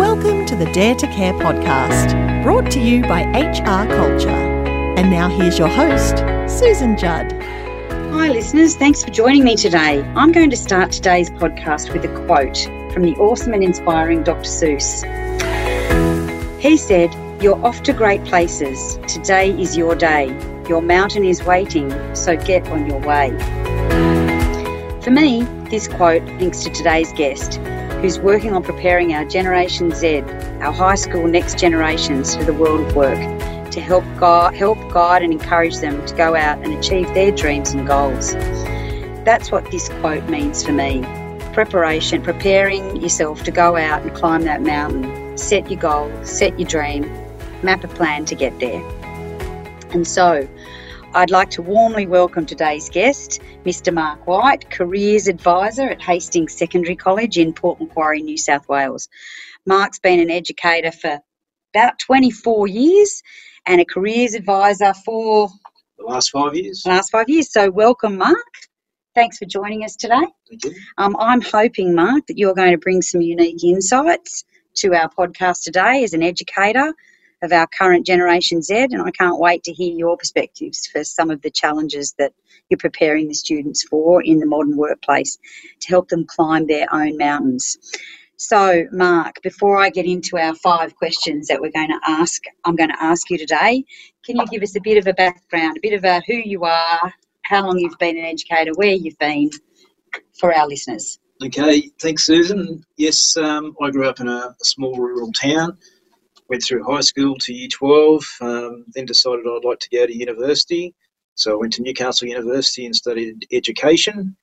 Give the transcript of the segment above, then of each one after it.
Welcome to the Dare to Care podcast, brought to you by HR Culture. And now here's your host, Susan Judd. Hi, listeners. Thanks for joining me today. I'm going to start today's podcast with a quote from the awesome and inspiring Dr. Seuss. He said, You're off to great places. Today is your day. Your mountain is waiting, so get on your way. For me, this quote links to today's guest, who's working on preparing our Generation Z, our high school next generations for the world of work, to help guide, help guide and encourage them to go out and achieve their dreams and goals. That's what this quote means for me. Preparation, preparing yourself to go out and climb that mountain, set your goal, set your dream, map a plan to get there. And so, I'd like to warmly welcome today's guest, Mr. Mark White, Careers Advisor at Hastings Secondary College in Port Macquarie, New South Wales. Mark's been an educator for about 24 years and a careers advisor for the last five years. the last five years. So, welcome, Mark. Thanks for joining us today. Thank you. Um, I'm hoping, Mark, that you're going to bring some unique insights to our podcast today as an educator of our current Generation Z, and I can't wait to hear your perspectives for some of the challenges that you're preparing the students for in the modern workplace to help them climb their own mountains. So, Mark, before I get into our five questions that we're going to ask, I'm going to ask you today. Can you give us a bit of a background, a bit of a who you are, how long you've been an educator, where you've been, for our listeners? Okay, thanks, Susan. Yes, um, I grew up in a, a small rural town. Went through high school to year 12, um, then decided I'd like to go to university. So I went to Newcastle University and studied education.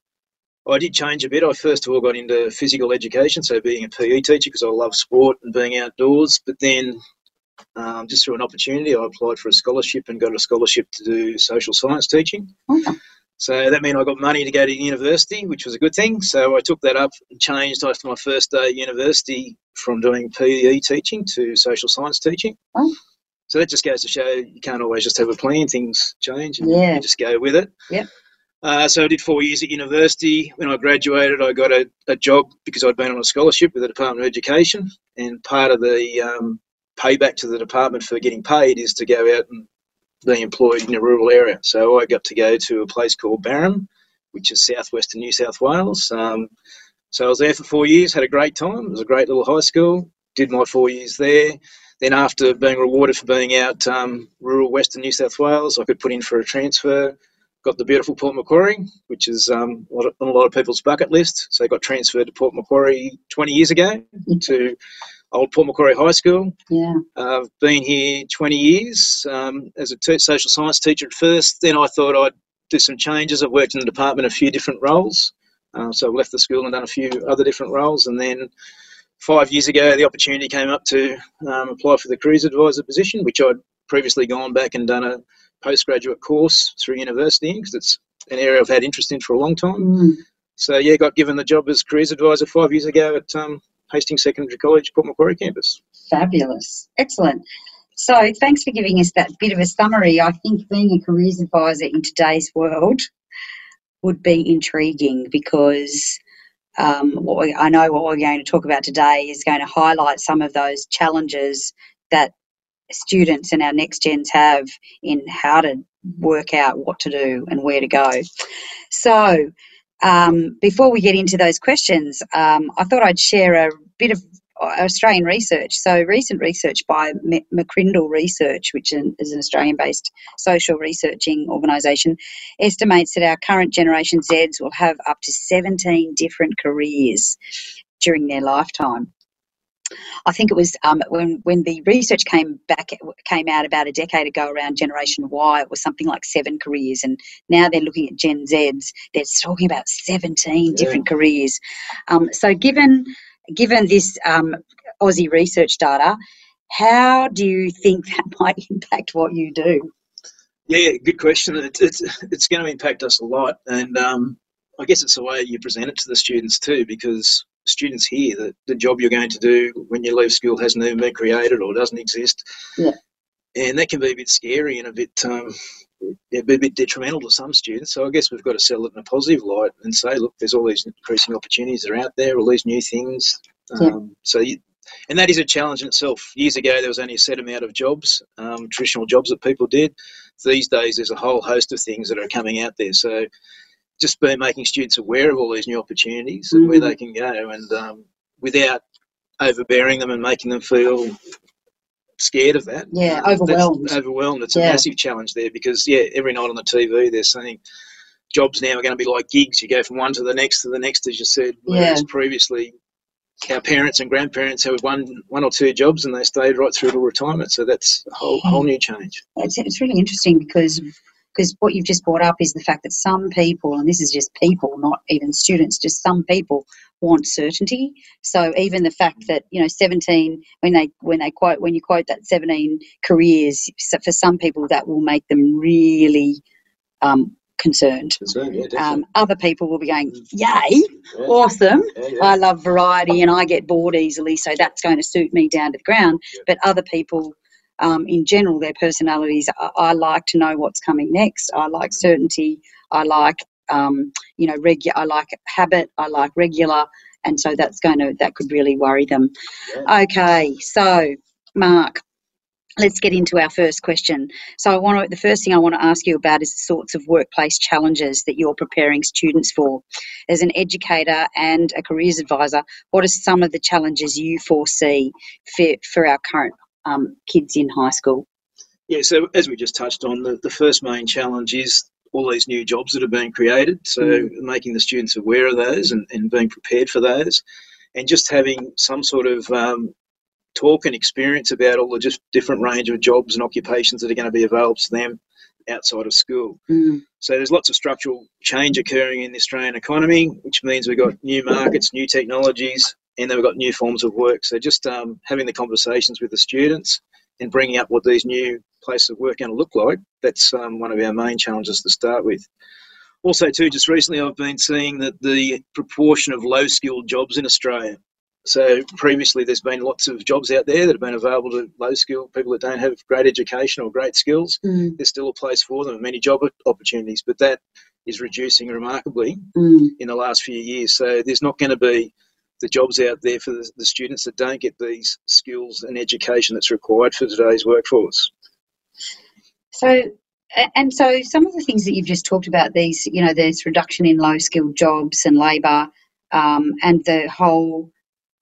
I did change a bit. I first of all got into physical education, so being a PE teacher because I love sport and being outdoors. But then, um, just through an opportunity, I applied for a scholarship and got a scholarship to do social science teaching. Oh, So that meant I got money to go to university, which was a good thing. So I took that up and changed after my first day at university from doing PE teaching to social science teaching. Oh. So that just goes to show you can't always just have a plan, things change and Yeah. you just go with it. Yep. Uh, so I did four years at university. When I graduated, I got a, a job because I'd been on a scholarship with the Department of Education. And part of the um, payback to the department for getting paid is to go out and be employed in a rural area. So I got to go to a place called Barham, which is southwestern New South Wales. Um, so I was there for four years, had a great time. It was a great little high school. Did my four years there. Then, after being rewarded for being out um, rural Western New South Wales, I could put in for a transfer. Got the beautiful Port Macquarie, which is um, on a lot of people's bucket list. So I got transferred to Port Macquarie 20 years ago to old Port Macquarie High School. Yeah. I've been here 20 years um, as a te- social science teacher at first. Then I thought I'd do some changes. I've worked in the department a few different roles. Uh, so I've left the school and done a few other different roles. And then five years ago, the opportunity came up to um, apply for the careers advisor position, which I'd previously gone back and done a postgraduate course through university because it's an area I've had interest in for a long time. Mm. So yeah, got given the job as careers advisor five years ago at um, Hastings Secondary College, Port Macquarie campus. Fabulous. Excellent. So, thanks for giving us that bit of a summary. I think being a careers advisor in today's world would be intriguing because um, what we, I know what we're going to talk about today is going to highlight some of those challenges that students and our next gens have in how to work out what to do and where to go. So, um, before we get into those questions, um, I thought I'd share a bit of Australian research. So, recent research by McCrindle Research, which is an Australian based social researching organisation, estimates that our current Generation Zs will have up to 17 different careers during their lifetime. I think it was um, when when the research came back came out about a decade ago around Generation Y. It was something like seven careers, and now they're looking at Gen Zs. They're talking about seventeen Yeah. different careers. Um, so, given given this um, Aussie research data, how do you think that might impact what you do? Yeah, good question. It's it's, it's going to impact us a lot, and um, I guess it's the way you present it to the students too, because students hear that the job you're going to do when you leave school hasn't even been created or doesn't exist. Yeah. And that can be a bit scary and a bit um, be a bit detrimental to some students. So I guess we've got to sell it in a positive light and say, look, there's all these increasing opportunities that are out there, all these new things. Yeah. Um, so you, and that is a challenge in itself. Years ago, there was only a set amount of jobs, um, traditional jobs that people did. These days, there's a whole host of things that are coming out there. So, just by making students aware of all these new opportunities and where they can go, and um, without overbearing them and making them feel scared of that. Yeah, that's overwhelmed. overwhelmed. It's a Yeah. massive challenge there because yeah, every night on the TV they're saying jobs now are going to be like gigs. You go from one to the next to the next, as you said. Whereas previously, our parents and grandparents had one one or two jobs and they stayed right through to retirement. So that's a whole whole new change. It's, it's really interesting because because what you've just brought up is the fact that some people, and this is just people, not even students, just some people want certainty. So even the fact that you know 17 when they when they quote when you quote that 17 careers so for some people that will make them really um, concerned. Yeah. Um, other people will be going, "Yay, Yeah. awesome! Yeah. I love variety and I get bored easily, so that's going to suit me down to the ground. But other people, um, in general, their personalities, I, I like to know what's coming next. I like certainty. I like, um, you know, regular. I like habit. I like regular, and so that's going to that could really worry them. Okay, so Mark. Let's get into our first question. So, I want to, the first thing I want to ask you about is the sorts of workplace challenges that you're preparing students for as an educator and a careers advisor, what are some of the challenges you foresee for, for our current um, kids in high school? Yeah, so as we just touched on, the, the first main challenge is all these new jobs that are being created. So Mm. making the students aware of those and, and being prepared for those, and just having some sort of um, talk and experience about all the just different range of jobs and occupations that are going to be available to them outside of school. Mm, So there's lots of structural change occurring in the Australian economy, which means we've got new markets, new technologies, and then we've got new forms of work. So just um, having the conversations with the students and bringing up what these new places of work are going to look like, that's um, one of our main challenges to start with. Also, too, just recently I've been seeing that the proportion of low-skilled jobs in Australia. So previously, there's been lots of jobs out there that have been available to low-skilled people that don't have great education or great skills mm, there's still a place for them and many job opportunities, but that is reducing remarkably mm. in the last few years. So there's not going to be the jobs out there for the, the students that don't get these skills and education that's required for today's workforce. So, and so some of the things that you've just talked about, these, you know, there's reduction in low skilled jobs and labour, um, and the whole,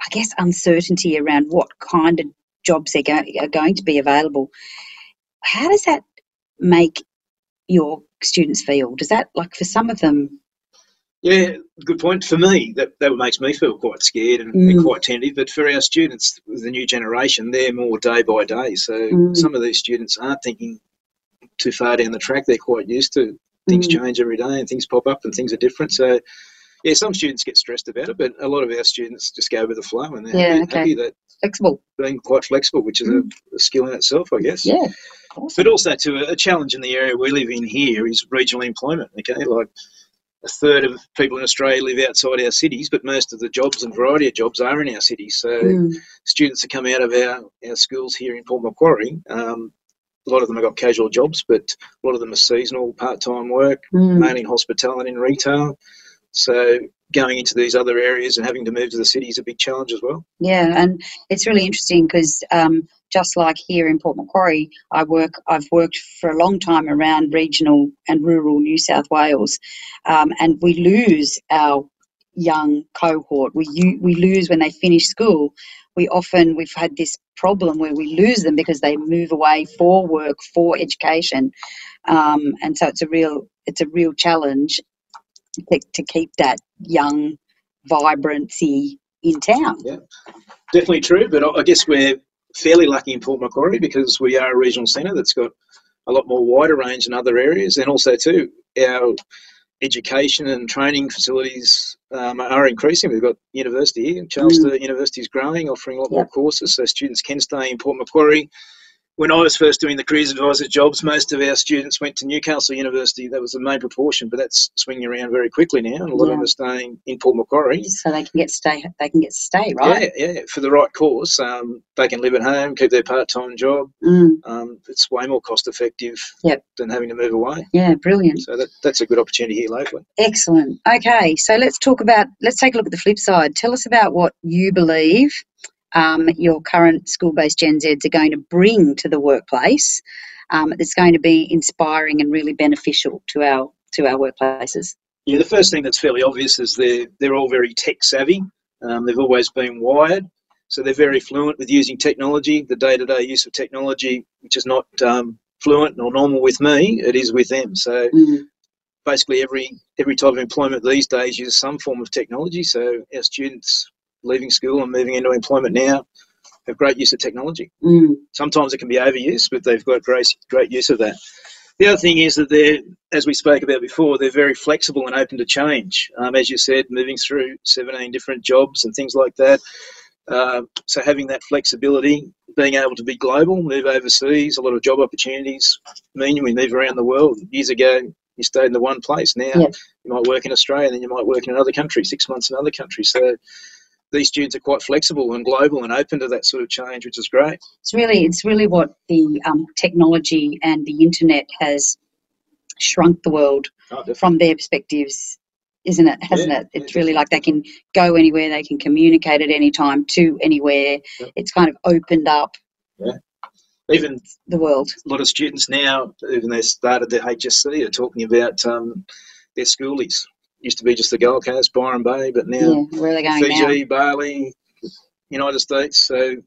I guess, uncertainty around what kind of jobs they're go- are going to be available. How does that make your students feel? Does that, like, for some of them, Yeah, good point. For me, that, that makes me feel quite scared and, and Mm. quite tentative. But for our students, the new generation, they're more day by day. So Mm. some of these students aren't thinking too far down the track. They're quite used to things Mm. change every day and things pop up and things are different. So, yeah, some students get stressed about it, but a lot of our students just go with the flow and they're Yeah, happy, okay. that flexible? being quite flexible, which is a, a skill in itself, I guess. Yeah. Awesome. But also, to a, a challenge in the area we live in here is regional employment. Okay, like a third of people in Australia live outside our cities, but most of the jobs and variety of jobs are in our cities. So Mm, students that come out of our, our schools here in Port Macquarie, um, a lot of them have got casual jobs, but a lot of them are seasonal, part-time work, mm. mainly in hospitality and retail. So going into these other areas and having to move to the city is a big challenge as well. Yeah, and it's really interesting because um, just like here in Port Macquarie, I work. I've worked for a long time around regional and rural New South Wales, um, and we lose our young cohort. We we lose when they finish school. We often we've had this problem where we lose them because they move away for work for education, um, and so it's a real it's a real challenge to, to keep that young vibrancy in town. Yeah, Definitely true, but I guess we're fairly lucky in Port Macquarie because we are a regional centre that's got a lot more wider range than other areas, and also too our education and training facilities um, are increasing. We've got university here, Charles Sturt University is growing, offering a lot more courses, so students can stay in Port Macquarie. When I was first doing the careers advisor jobs, most of our students went to Newcastle University. That was the main proportion, but that's swinging around very quickly now, and a lot of them are staying in Port Macquarie. so they can get stay. They can get stay, right? Yeah, yeah. For the right course, um, they can live at home, keep their part-time job. Mm, Um, it's way more cost-effective Yep. than having to move away. yeah, brilliant, So that, that's a good opportunity here locally. excellent. Okay, so let's talk about. Let's take a look at the flip side. Tell us about what you believe um, your current school based Gen Zs are going to bring to the workplace um, that's going to be inspiring and really beneficial to our to our workplaces? Yeah, the first thing that's fairly obvious is they're they're all very tech savvy. Um, they've always been wired, so they're very fluent with using technology. The day to day use of technology, which is not um, fluent or normal with me, it is with them. So Mm. basically, every every type of employment these days uses some form of technology. So our students leaving school and moving into employment now have great use of technology. Mm. Sometimes it can be overused, but they've got great great use of that. The other thing is that they're, as we spoke about before, they're very flexible and open to change. Um, as you said, moving through 17 different jobs and things like that. Uh, so having that flexibility, being able to be global, move overseas, a lot of job opportunities mean we move around the world. Years ago, you stayed in the one place. Now Yeah. you might work in Australia, then you might work in another country, six months in another country. So these students are quite flexible and global and open to that sort of change, which is great. It's really it's really what the um, technology and the internet has shrunk the world Oh, from their perspectives, isn't it? Hasn't Yeah, it? yeah, It's really like they can go anywhere, they can communicate at any time to anywhere. Yep. It's kind of opened up Even the world. a lot of students now, even they started their HSC, are talking about um, their schoolies. Used to be just the Gold Coast, Byron Bay, but Yeah, now where are they going now? Bali, United States. So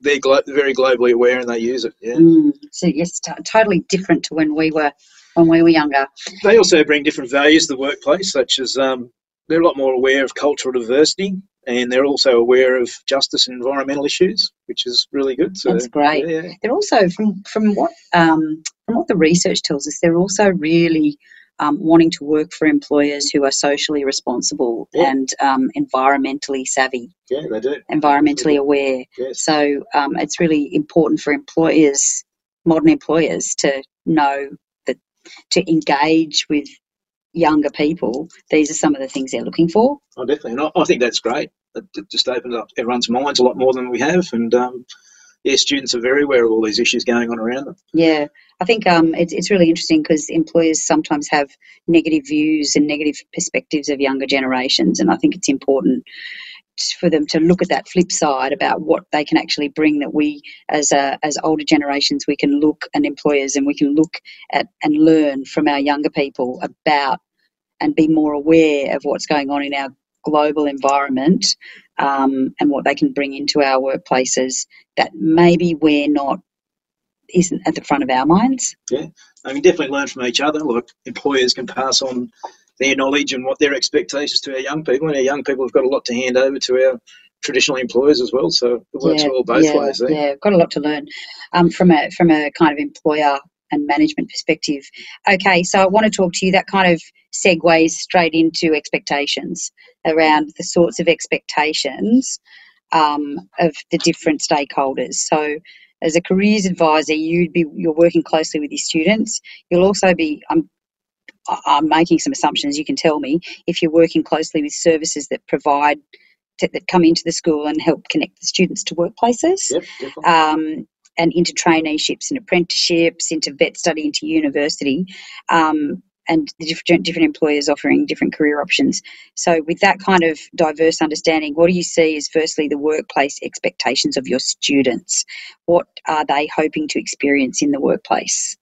they're glo- very globally aware and they use it. Yeah. Mm. So yes, t- totally different to when we were when we were younger. They also bring different values to the workplace, such as um, they're a lot more aware of cultural diversity and they're also aware of justice and environmental issues, which is really good. So, That's great. Yeah, yeah. They're also from from what um, from what the research tells us, they're also really um, wanting to work for employers who are socially responsible Yeah. and um, environmentally savvy, yeah, they do. environmentally aware. Yes. So um, it's really important for employers, modern employers, to know that to engage with younger people. These are some of the things they're looking for. Oh, definitely. And I, I think that's great. It, it just opens up everyone's minds a lot more than we have. And um, yeah, students are very aware of all these issues going on around them. Yeah, I think um, it's it's really interesting because employers sometimes have negative views and negative perspectives of younger generations, and I think it's important for them to look at that flip side about what they can actually bring that we as a, as older generations we can look and employers and we can look at and learn from our younger people about and be more aware of what's going on in our global environment um, and what they can bring into our workplaces that maybe we're not isn't at the front of our minds. Yeah, I mean, definitely learn from each other. Like employers can pass on their knowledge and what their expectations to our young people, and our young people have got a lot to hand over to our traditional employers as well. So it works yeah, well both yeah, ways. There. Yeah, got a lot to learn um, from a from a kind of employer and management perspective. Okay, so I want to talk to you. That kind of segues straight into expectations around the sorts of expectations um, of the different stakeholders. So. As a careers advisor, you'd be you're working closely with your students. You'll also be I'm I'm making some assumptions. You can tell me if you're working closely with services that provide that that come into the school and help connect the students to workplaces Yep, um, and into traineeships and apprenticeships, into vet study, into university, um, and the different different employers offering different career options. So, with that kind of diverse understanding, what do you see as firstly the workplace expectations of your students? What are they hoping to experience in the workplace?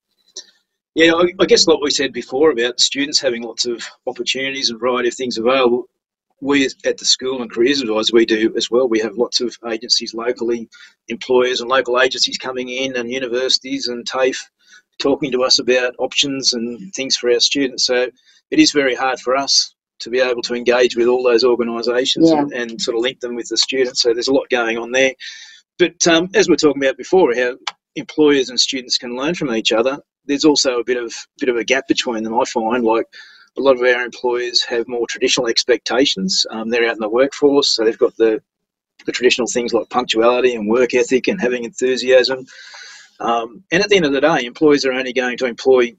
Yeah, I, I guess like we said before about students having lots of opportunities and variety of things available. We at the school and careers advisor we do as well. We have lots of agencies locally, employers and local agencies coming in, and universities and TAFE talking to us about options and things for our students. So it is very hard for us to be able to engage with all those organisations Yeah. and, and sort of link them with the students. So there's a lot going on there. But um, as we are talking about before, how employers and students can learn from each other, there's also a bit of bit of a gap between them. I find like a lot of our employers have more traditional expectations. Um, they're out in the workforce, so they've got the the traditional things like punctuality and work ethic and having enthusiasm. Um, and at the end of the day, employers are only going to employ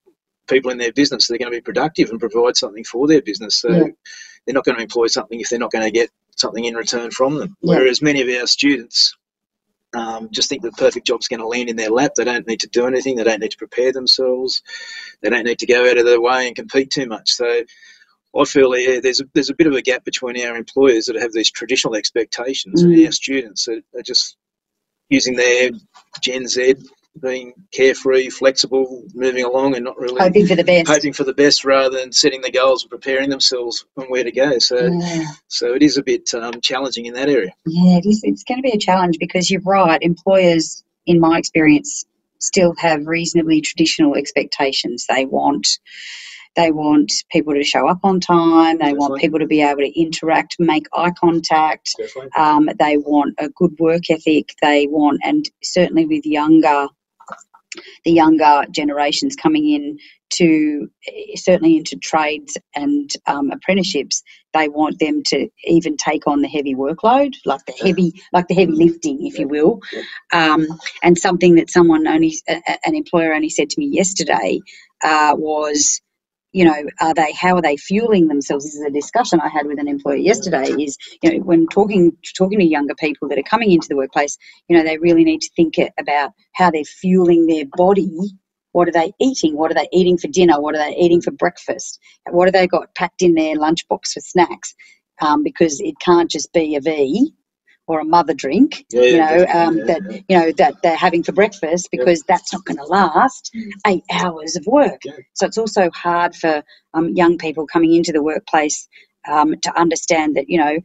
people in their business. They're going to be productive and provide something for their business. So Yeah. they're not going to employ something if they're not going to get something in return from them. Yeah. Whereas many of our students um, just think the perfect job's going to land in their lap. They don't need to do anything. They don't need to prepare themselves. They don't need to go out of their way and compete too much. So I feel yeah, there's a, there's a bit of a gap between our employers that have these traditional expectations Mm. and our students that are just using their Gen Z, being carefree, flexible, moving along, and not really Hoping for the best. hoping for the best rather than setting the goals and preparing themselves on where to go. So Yeah. so it is a bit um, challenging in that area. Yeah, it is. It's going to be a challenge because you're right. Employers, in my experience, still have reasonably traditional expectations. They want, they want people to show up on time. They want people to be able to interact, make eye contact. Um, they want a good work ethic. They want, and certainly with younger, the younger generations coming in to certainly into trades and um, apprenticeships, they want them to even take on the heavy workload, like the heavy, like the heavy lifting, if you will. Um, and something that someone only, an employer only said to me yesterday uh, was, you know, are they? How are they fueling themselves? This is a discussion I had with an employer yesterday. Is you know, when talking talking to younger people that are coming into the workplace, you know, they really need to think about how they're fueling their body. What are they eating? What are they eating for dinner? What are they eating for breakfast? What have they got packed in their lunchbox for snacks? Um, because it can't just be a V or a mother drink, Yeah, you know, um, yeah, that yeah. you know that they're having for breakfast because that's not going to last eight hours of work. So it's also hard for um, young people coming into the workplace um, to understand that you know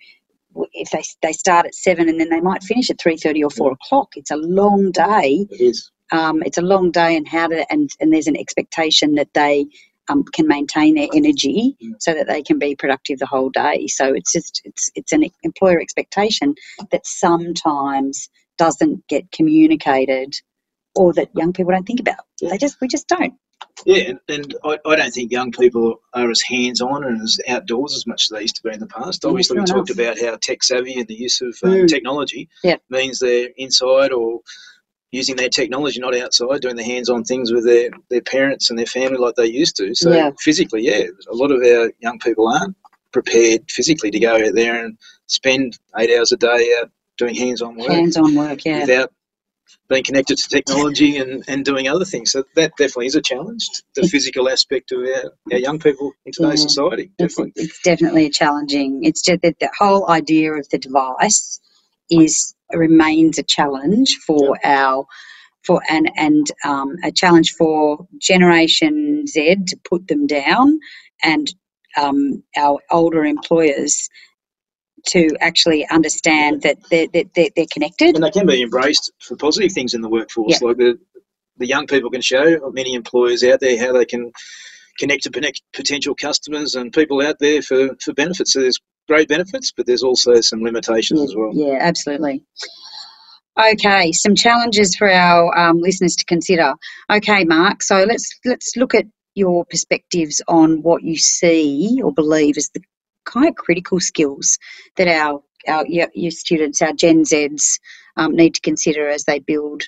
if they they start at seven and then they might finish at three thirty or four o'clock. It's a long day. It is. Um, it's a long day, and how to and and there's an expectation that they um, can maintain their energy so that they can be productive the whole day. So it's just it's it's an employer expectation that sometimes doesn't get communicated or that young people don't think about. They just we just don't. Yeah, and, and I, I don't think young people are as hands on and as outdoors as much as they used to be in the past. Yeah, Obviously, we fair talked about how tech savvy and the use of um, Mm. technology Yeah. means they're inside or using their technology, not outside, doing the hands on things with their, their parents and their family like they used to. So, Yeah. physically, yeah, a lot of our young people aren't prepared physically to go out there and spend eight hours a day out doing hands on work Hands-on work, yeah. without being connected to technology and, and doing other things. So that definitely is a challenge, the physical aspect of our, our young people in today's Yeah. society. It's, Definitely. it's definitely a challenging. It's just that the whole idea of the device is remains a challenge for our for and and um, a challenge for Generation Z to put them down, and um, our older employers to actually understand that they're, they're, they're they're connected. And they can be embraced for positive things in the workforce. Yeah. Like the, the young people can show many employers out there how they can connect to potential customers and people out there for, for benefits. So there's great benefits, but there's also some limitations as well. Yeah, absolutely. Okay, some challenges for our um, listeners to consider. Okay, Mark. So let's let's look at your perspectives on what you see or believe as the kind of critical skills that our our your, your students, our Gen Zs, um, need to consider as they build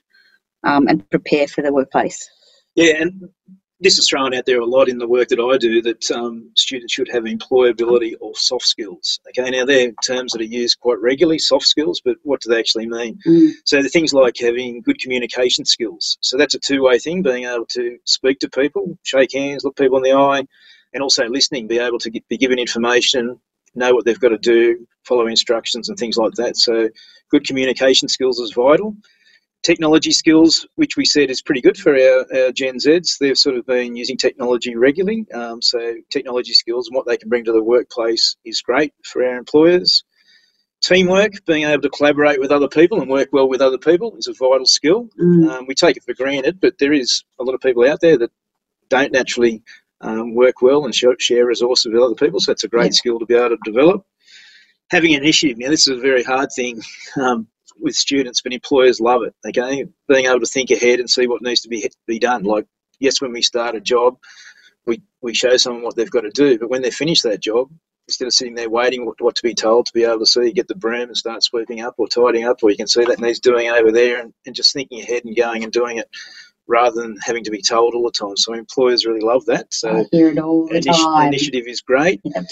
um, and prepare for the workplace. Yeah, and this is thrown out there a lot in the work that I do that um, students should have employability or soft skills. Okay, now they're terms that are used quite regularly, soft skills, but what do they actually mean? Mm. So the things like having good communication skills. So that's a two-way thing, being able to speak to people, shake hands, look people in the eye, and also listening, be able to get, be given information, know what they've got to do, follow instructions and things like that. So good communication skills is vital. Technology skills, which we said is pretty good for our, our Gen Zs, they've sort of been using technology regularly. Um, so technology skills and what they can bring to the workplace is great for our employers. Teamwork, being able to collaborate with other people and work well with other people is a vital skill. Mm. Um, we take it for granted, but there is a lot of people out there that don't naturally um, work well and share, share resources with other people. So it's a great Yeah. skill to be able to develop. Having an initiative. Now, this is a very hard thing um, with students, but employers love it. Okay, being able to think ahead and see what needs to be be done. Like, yes, when we start a job, we we show someone what they've got to do, but when they finish that job, instead of sitting there waiting what, what to be told to be able to see, get the broom and start sweeping up or tidying up, or you can see that needs doing over there, and, and just thinking ahead and going and doing it rather than having to be told all the time. So employers really love that. So I hear it all the initi- time. initiative is great. Yep.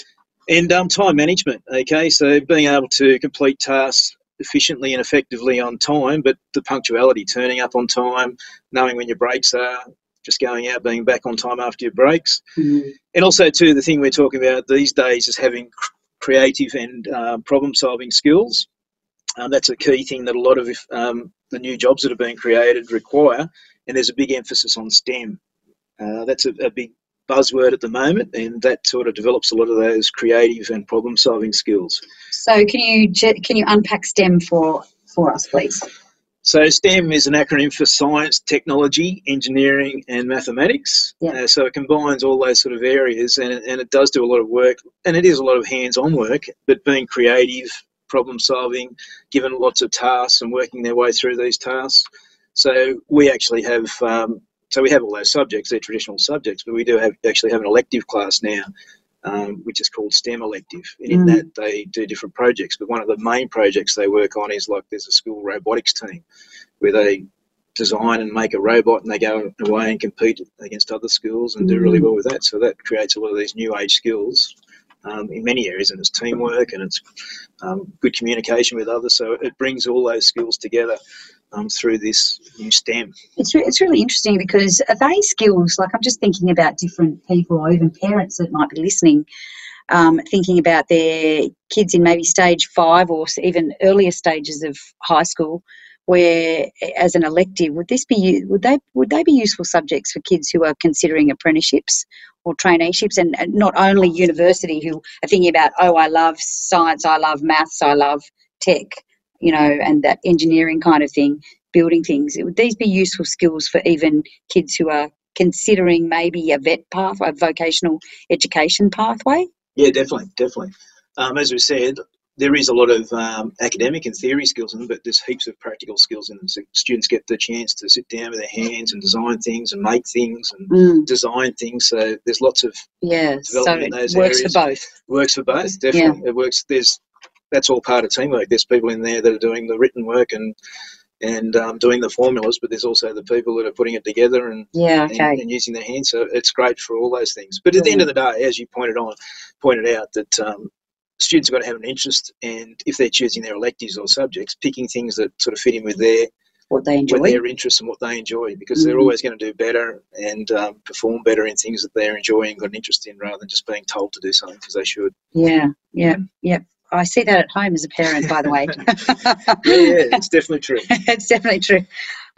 And um, time management, okay, so being able to complete tasks efficiently and effectively on time, but the punctuality, turning up on time, knowing when your breaks are, just going out, being back on time after your breaks. Mm. And also, too, the thing we're talking about these days is having creative and uh, problem solving skills. Um, that's a key thing that a lot of um, the new jobs that are being created require, and there's a big emphasis on STEM. Uh, that's a, a big buzzword at the moment, and that sort of develops a lot of those creative and problem solving skills. So, can you can you unpack STEM for for us, please? So STEM is an acronym for science, technology, engineering, and mathematics. Yeah. Uh, so it combines all those sort of areas, and, and it does do a lot of work, and it is a lot of hands-on work. But being creative, problem solving, given lots of tasks, and working their way through these tasks. So we actually have. Um, so we have all those subjects, they're traditional subjects, but we do have actually have an elective class now um, which is called STEM elective. And in Mm. that, they do different projects. But one of the main projects they work on is like there's a school robotics team where they design and make a robot and they go away and compete against other schools and do really Mm. well with that. So that creates a lot of these new age skills. Um, in many areas, and it's teamwork and it's um, good communication with others. So it brings all those skills together um, through this new STEM. It's, re- it's really interesting because are they skills, like I'm just thinking about different people or even parents that might be listening, um, thinking about their kids in maybe stage five or even earlier stages of high school, where as an elective, would this be, would they, would they be useful subjects for kids who are considering apprenticeships or traineeships and, and not only university who are thinking about, oh, I love science, I love maths, I love tech, you know, and that engineering kind of thing building things. Would these be useful skills for even kids who are considering maybe a vet path, a vocational education pathway? Yeah, definitely, definitely. Um, as we said, there is a lot of um, academic and theory skills in them, but there's heaps of practical skills in them. So students get the chance to sit down with their hands and design things and make things and Mm, design things. So there's lots of yeah, so Development it in those works areas. for both. works for both. Definitely, it works. There's that's all part of teamwork. There's people in there that are doing the written work and and um, doing the formulas, but there's also the people that are putting it together and Yeah, okay. and using their hands. So it's great for all those things. But at the end of the day, as you pointed on, pointed out that um, students have got to have an interest, and if they're choosing their electives or subjects, picking things that sort of fit in with their What they with enjoy. their interests and what they enjoy, because they're Mhm. always going to do better and um, perform better in things that they're enjoying, got an interest in, rather than just being told to do something because they should. Yeah, yeah, yeah. I see that at home as a parent, by the way. Yeah, yeah, it's definitely true. it's definitely true.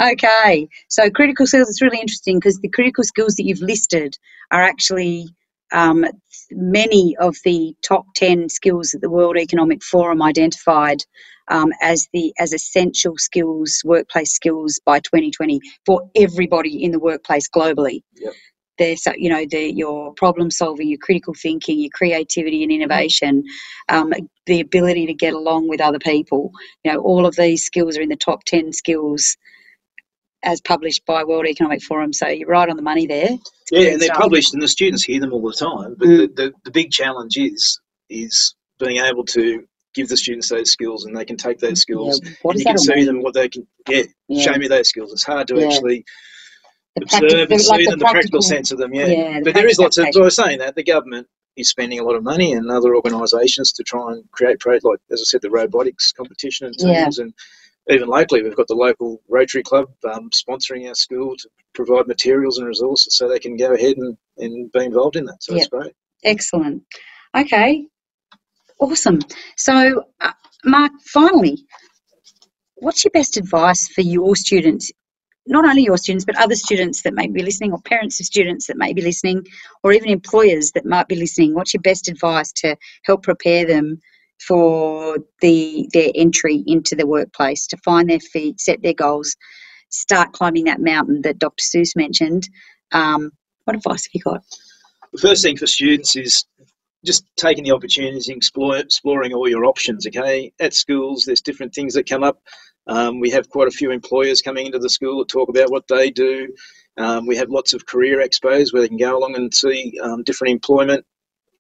Okay, so critical skills is really interesting because the critical skills that you've listed are actually um, many of the top 10 skills that the World Economic Forum identified um, as the as essential skills, workplace skills by 2020 for everybody in the workplace globally. Yep. They're so, you know, the, your problem solving, your critical thinking, your creativity and innovation, um, the ability to get along with other people. You know, all of these skills are in the top 10 skills as published by World Economic Forum. So you're right on the money there. Yeah, and they're stuff. published, and the students hear them all the time. But Mm. the, the, the big challenge is is being able to give the students those skills, and they can take those skills. Yeah, what and you can see mean? them what they can. Yeah, Yeah. show me those skills. It's hard to Yeah. actually The observe and see like them, the practical sense of them. Yeah, Yeah, the but there is lots of. I was saying that, the government is spending a lot of money and other organisations to try and create projects like, as I said, the robotics competition and Yeah. teams and. Even locally, we've got the local Rotary Club um, sponsoring our school to provide materials and resources so they can go ahead and, and be involved in that. So it's great. Excellent. Okay. Awesome. So, uh, Mark, finally, what's your best advice for your students? Not only your students, but other students that may be listening, or parents of students that may be listening, or even employers that might be listening. What's your best advice to help prepare them for the their entry into the workplace, to find their feet, set their goals, start climbing that mountain that Dr. Seuss mentioned? Um, what advice have you got? The first thing for students is just taking the opportunities and exploring all your options. Okay, at schools, there's different things that come up. Um, we have quite a few employers coming into the school that talk about what they do. Um, we have lots of career expos where they can go along and see um, different employment,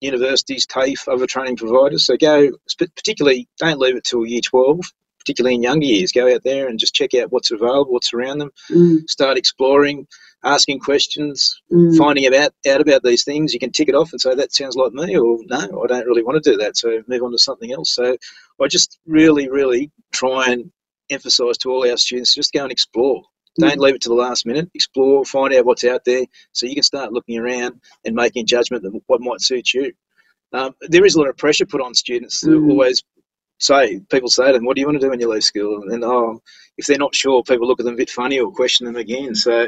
universities, TAFE, other training providers. So go, particularly, don't leave it till year 12, particularly in younger years. Go out there and just check out what's available, what's around them. Mm, Start exploring, asking questions, mm. finding about out about these things, you can tick it off and say that sounds like me, or no, I don't really want to do that. So move on to something else. So I just really, really try and emphasise to all our students just go and explore. Don't leave it to the last minute. Explore, find out what's out there, so you can start looking around and making a judgment of what might suit you. Um, there is a lot of pressure put on students to Mm. always say, people say to them, "What do you want to do when you leave school?" And oh, if they're not sure, people look at them a bit funny or question them again. So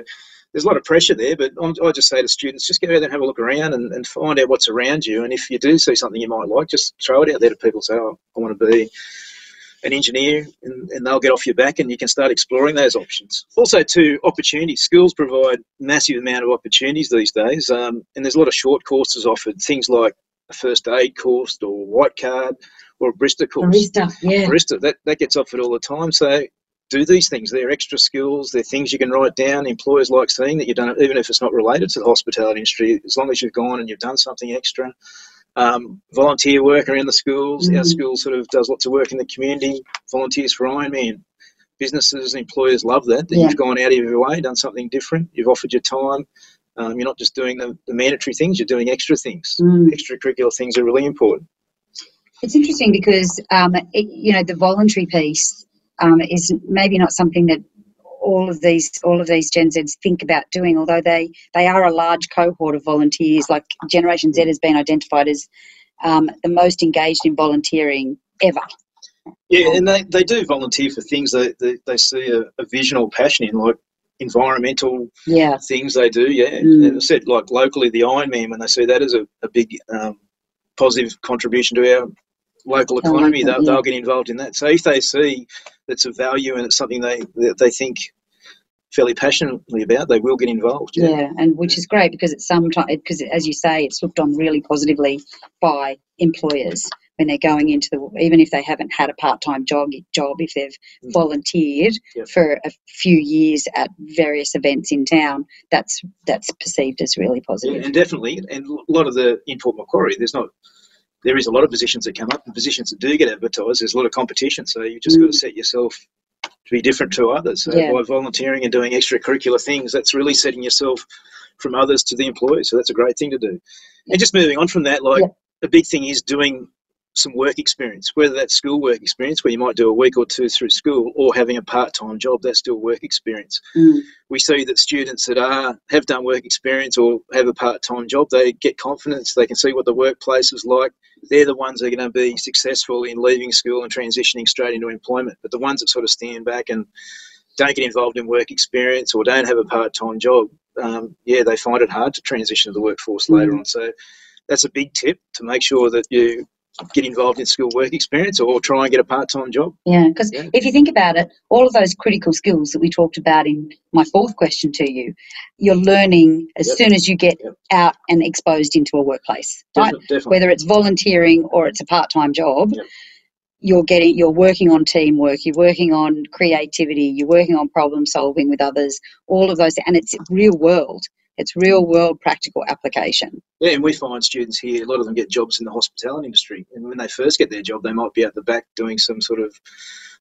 there's a lot of pressure there. But I'm, I just say to students, just go out there and have a look around and, and find out what's around you. And if you do see something you might like, just throw it out there to people. Say, "Oh, I want to be." An engineer and, and they'll get off your back and you can start exploring those options. Also, too, opportunities. Schools provide massive amount of opportunities these days, um, and there's a lot of short courses offered. Things like a first aid course or white card or a barista course. Barista, yeah. Barista, that, that gets offered all the time. So do these things. They're extra skills. They're things you can write down. Employers like seeing that you've done it, even if it's not related to the hospitality industry, as long as you've gone and you've done something extra. Um, volunteer work around the schools. Our Mm. school sort of does lots of work in the community. Volunteers for Ironman. Businesses, and employers love that. That Yeah. you've gone out of your way, done something different. You've offered your time. Um, you're not just doing the, the mandatory things. You're doing extra things. Mm. Extracurricular things are really important. It's interesting because um, it, you know the voluntary piece um, is maybe not something that all of these all of these Gen Zs think about doing. Although they they are a large cohort of volunteers. Like Generation Z has been identified as um, the most engaged in volunteering ever. Yeah, and they, they do volunteer for things that they, they see a, a vision or passion in, like environmental Yeah, things they do. Yeah, Mm. and I said like locally the Ironman when they see that as a, a big um, positive contribution to our local economy, they'll, yeah. they'll get involved in that. So if they see that's a value and it's something they that they think fairly passionately about, they will get involved. yeah, Yeah, and which is great because it's sometimes because as you say, it's looked on really positively by employers when they're going into the even if they haven't had a part-time job job if they've Mm. volunteered Yep. for a few years at various events in town that's that's perceived as really Yeah, positive and definitely, and a lot of the in Port Macquarie, there's not. There is a lot of positions that come up, and positions that do get advertised. There's a lot of competition, so you just got Mm. to set yourself to be different to others. So Yeah. by volunteering and doing extracurricular things, that's really setting yourself from others to the employee. So that's a great thing to do. Yeah. And just moving on from that, like Yeah. a big thing is doing some work experience, whether that's school work experience where you might do a week or two through school, or having a part-time job. That's still work experience Mm. we see that students that are have done work experience or have a part-time job they get confidence they can see what the workplace is like they're the ones that are going to be successful in leaving school and transitioning straight into employment but the ones that sort of stand back and don't get involved in work experience or don't have a part-time job um, yeah they find it hard to transition to the workforce later Mm. on so that's a big tip to make sure that you get involved in school work experience or try and get a part-time job yeah because Yeah. if you think about it all of those critical skills that we talked about in my fourth question to you you're learning as Yep. soon as you get Yep. out and exposed into a workplace right Definitely, definitely. whether it's volunteering or it's a part-time job Yep. you're getting you're working on teamwork you're working on creativity you're working on problem solving with others all of those and it's real world it's real world practical application Yeah, and we find students here, a lot of them get jobs in the hospitality industry. And when they first get their job, they might be at the back doing some sort of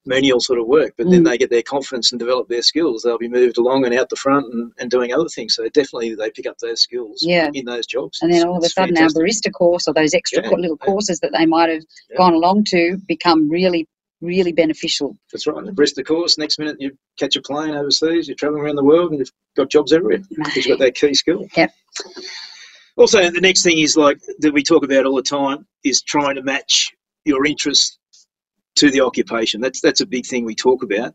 menial sort of work, but then Mm. they get their confidence and develop their skills. They'll be moved along and out the front and, and doing other things. So definitely they pick up those skills Yeah. in those jobs. and then all of a sudden fantastic. our barista course or those extra Yeah, little yeah. courses that they might have Yeah. gone along to become really really beneficial That's right. The barista course, next minute you catch a plane overseas, you're traveling around the world and you've got jobs everywhere because you've got that key skill. Yep. Also, the next thing is like that we talk about all the time is trying to match your interest to the occupation. That's that's a big thing we talk about,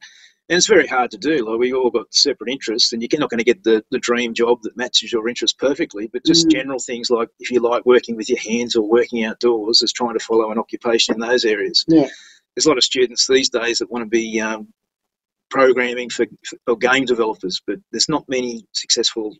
and it's very hard to do. Like we all got separate interests, and you're not going to get the, the dream job that matches your interest perfectly. But just Mm. general things like if you like working with your hands or working outdoors, is trying to follow an occupation in those areas. Yeah. There's a lot of students these days that want to be um, programming for, for or game developers, but there's not many successful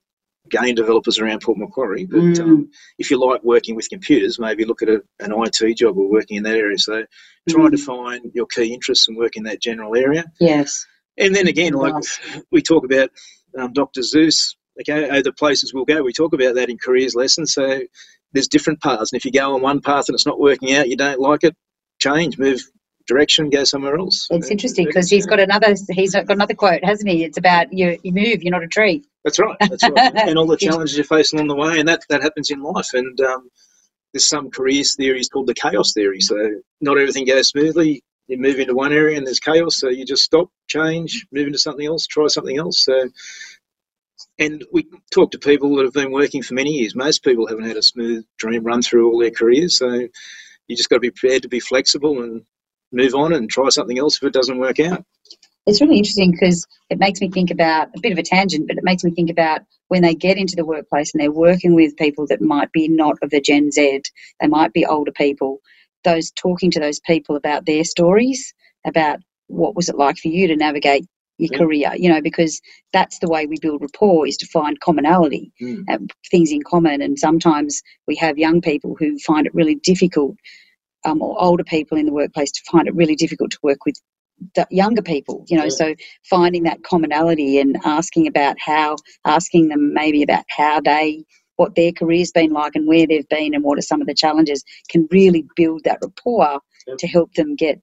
game developers around Port Macquarie. But Mm. um, if you like working with computers, maybe look at a, an IT job or working in that area. So to Mm. find your key interests and work in that general area. yes And then again, like Nice. we talk about um, Dr. Seuss, okay, the places we'll go, we talk about that in careers lessons. So there's different paths. And if you go on one path and it's not working out, you don't like it, change, move direction, go somewhere else. it's interesting because he's got another he's got another quote hasn't he it's about you you move you're not a tree That's right. That's right. and all the challenges you face along the way, and that, that happens in life. And um, there's some careers theories called the chaos theory. So not everything goes smoothly. you move into one area and there's chaos, so you just stop, change, move into something else, try something else. So, and we talk to people that have been working for many years. Most people haven't had a smooth dream run through all their careers, so you just got to be prepared to be flexible and move on and try something else if it doesn't work out. It's really interesting because it makes me think about a bit of a tangent, but it makes me think about when they get into the workplace and they're working with people that might be not of the Gen Z, they might be older people, those talking to those people about their stories, about what was it like for you to navigate your Yeah. career, you know, because that's the way we build rapport is to find commonality, Mm. uh, things in common. And sometimes we have young people who find it really difficult, um, or older people in the workplace to find it really difficult to work with the younger people, you know, Yeah. so finding that commonality and asking about how, asking them maybe about how they, what their career's been like and where they've been and what are some of the challenges can really build that rapport to help them get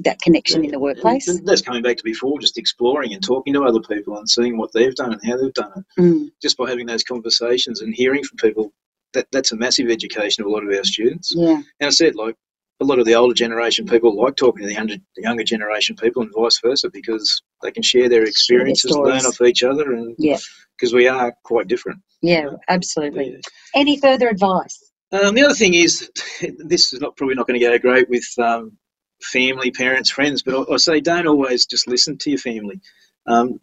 that connection in the workplace. And that's coming back to before, just exploring and talking to other people and seeing what they've done and how they've done it. Mm, Just by having those conversations and hearing from people, that, that's a massive education of a lot of our students. yeah, And I said, like, a lot of the older generation people like talking to the younger, the younger generation people and vice versa because they can share their experiences, learn off each other, and Yeah. because we are quite different. yeah, absolutely. Any further advice? Um, the other thing is, this is not probably not going to go great with um, family, parents, friends, but I, I say don't always just listen to your family. Um,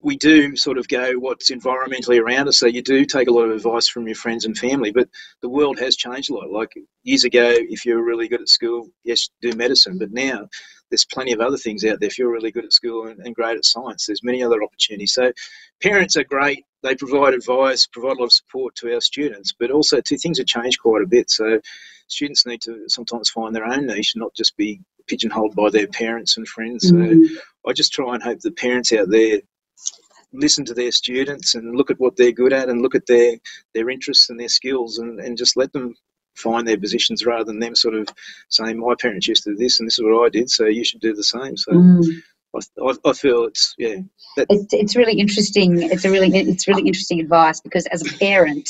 we do sort of go what's environmentally around us, so you do take a lot of advice from your friends and family, but the world has changed a lot. Like years ago, if you were really good at school, yes, do medicine, but now there's plenty of other things out there. If you're really good at school and, and great at science, there's many other opportunities. So parents are great. They provide advice, provide a lot of support to our students, but also two things have changed quite a bit. So students need to sometimes find their own niche and not just be pigeonholed by their parents and friends. So Mm, I just try and hope the parents out there listen to their students and look at what they're good at and look at their their interests and their skills and, and just let them find their positions rather than them sort of saying my parents used to do this and this is what I did so you should do the same so mm. I, I, I feel it's yeah It's, it's really interesting. It's a really it's really interesting advice because as a parent,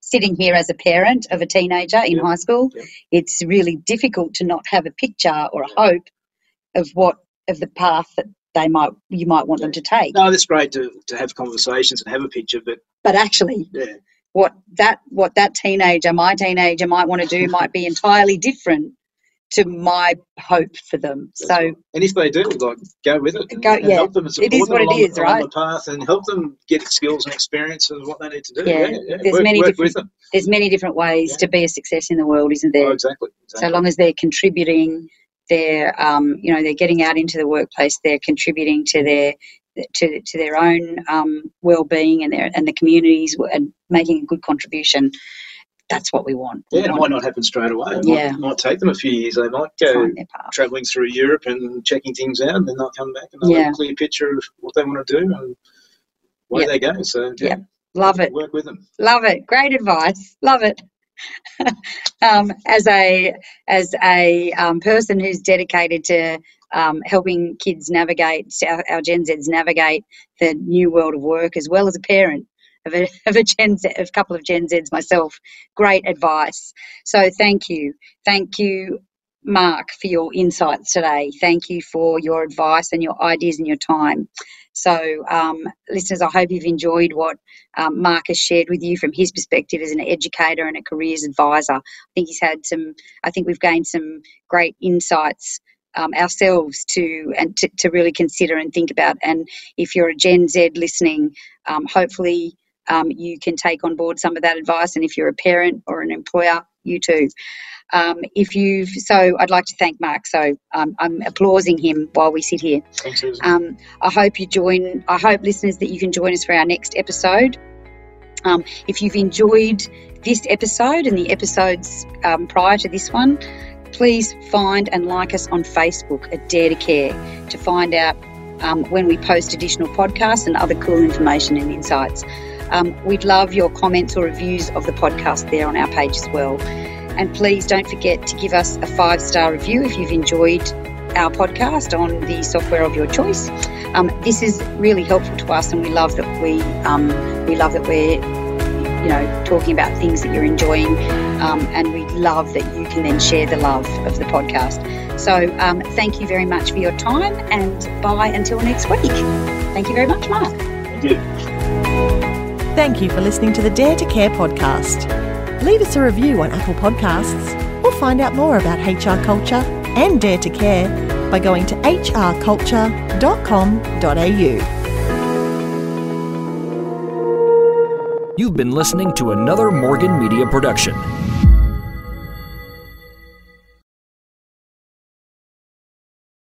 sitting here as a parent of a teenager in Yeah. high school, Yeah. it's really difficult to not have a picture or a hope of what of the path that they might you might want them to take. no that's great to, to have conversations and have a picture but But actually, yeah what that what that teenager, my teenager, might want to do might be entirely different to my hope for them. that's So right. and if they do like go with it and, Go- and yeah. help them and It is support them what it along, is, right? the path and help them get skills and experience of what they need to do Yeah. There's work, many work different- with them there's many different ways Yeah. to be a success in the world, isn't there? oh, exactly, so long as they're contributing they're um, you know they're getting out into the workplace they're contributing to their to, to their own um, well-being and their and the communities and making a good contribution that's what we want We Yeah, it might not happen straight away. It Yeah. might, might take them a few years. They might go find their path. travelling through Europe and checking things out, and then they'll come back and they'll Yeah. have a clear picture of what they want to do and where Yeah. they go. So Yeah. love it work with them. love it great advice love it um, as a as a um, person who's dedicated to um, helping kids navigate our, our Gen Zs navigate the new world of work, as well as a parent of a, of a Gen Z, of a couple of Gen Zs myself. Great advice. So thank you, thank you, Mark, for your insights today. Thank you for your advice and your ideas and your time. So, um, listeners, I hope you've enjoyed what um, Mark has shared with you from his perspective as an educator and a careers advisor. I think he's had some. I think we've gained some great insights um, ourselves to and to, to really consider and think about. And if you're a Gen Z listening, um, hopefully um, you can take on board some of that advice. And if you're a parent or an employer, you too. Um, if you've so, I'd like to thank Mark. So um, I'm applauding him while we sit here. Thanks, Um, I hope you join. I hope listeners that you can join us for our next episode. Um, if you've enjoyed this episode and the episodes um, prior to this one, please find and like us on Facebook at Dare to Care to find out um, when we post additional podcasts and other cool information and insights. Um, we'd love your comments or reviews of the podcast there on our page as well. And please don't forget to give us a five star review if you've enjoyed our podcast on the software of your choice. Um, this is really helpful to us, and we love that we um, we love that we're you know, talking about things that you're enjoying. Um, and we love that you can then share the love of the podcast. So um, thank you very much for your time and bye until next week. Thank you very much, Mark. Thank you. Thank you for listening to the Dare to Care podcast. Leave us a review on Apple Podcasts or find out more about HR culture and Dare to Care by going to hrculture.com.au. You've been listening to another Morgan Media production.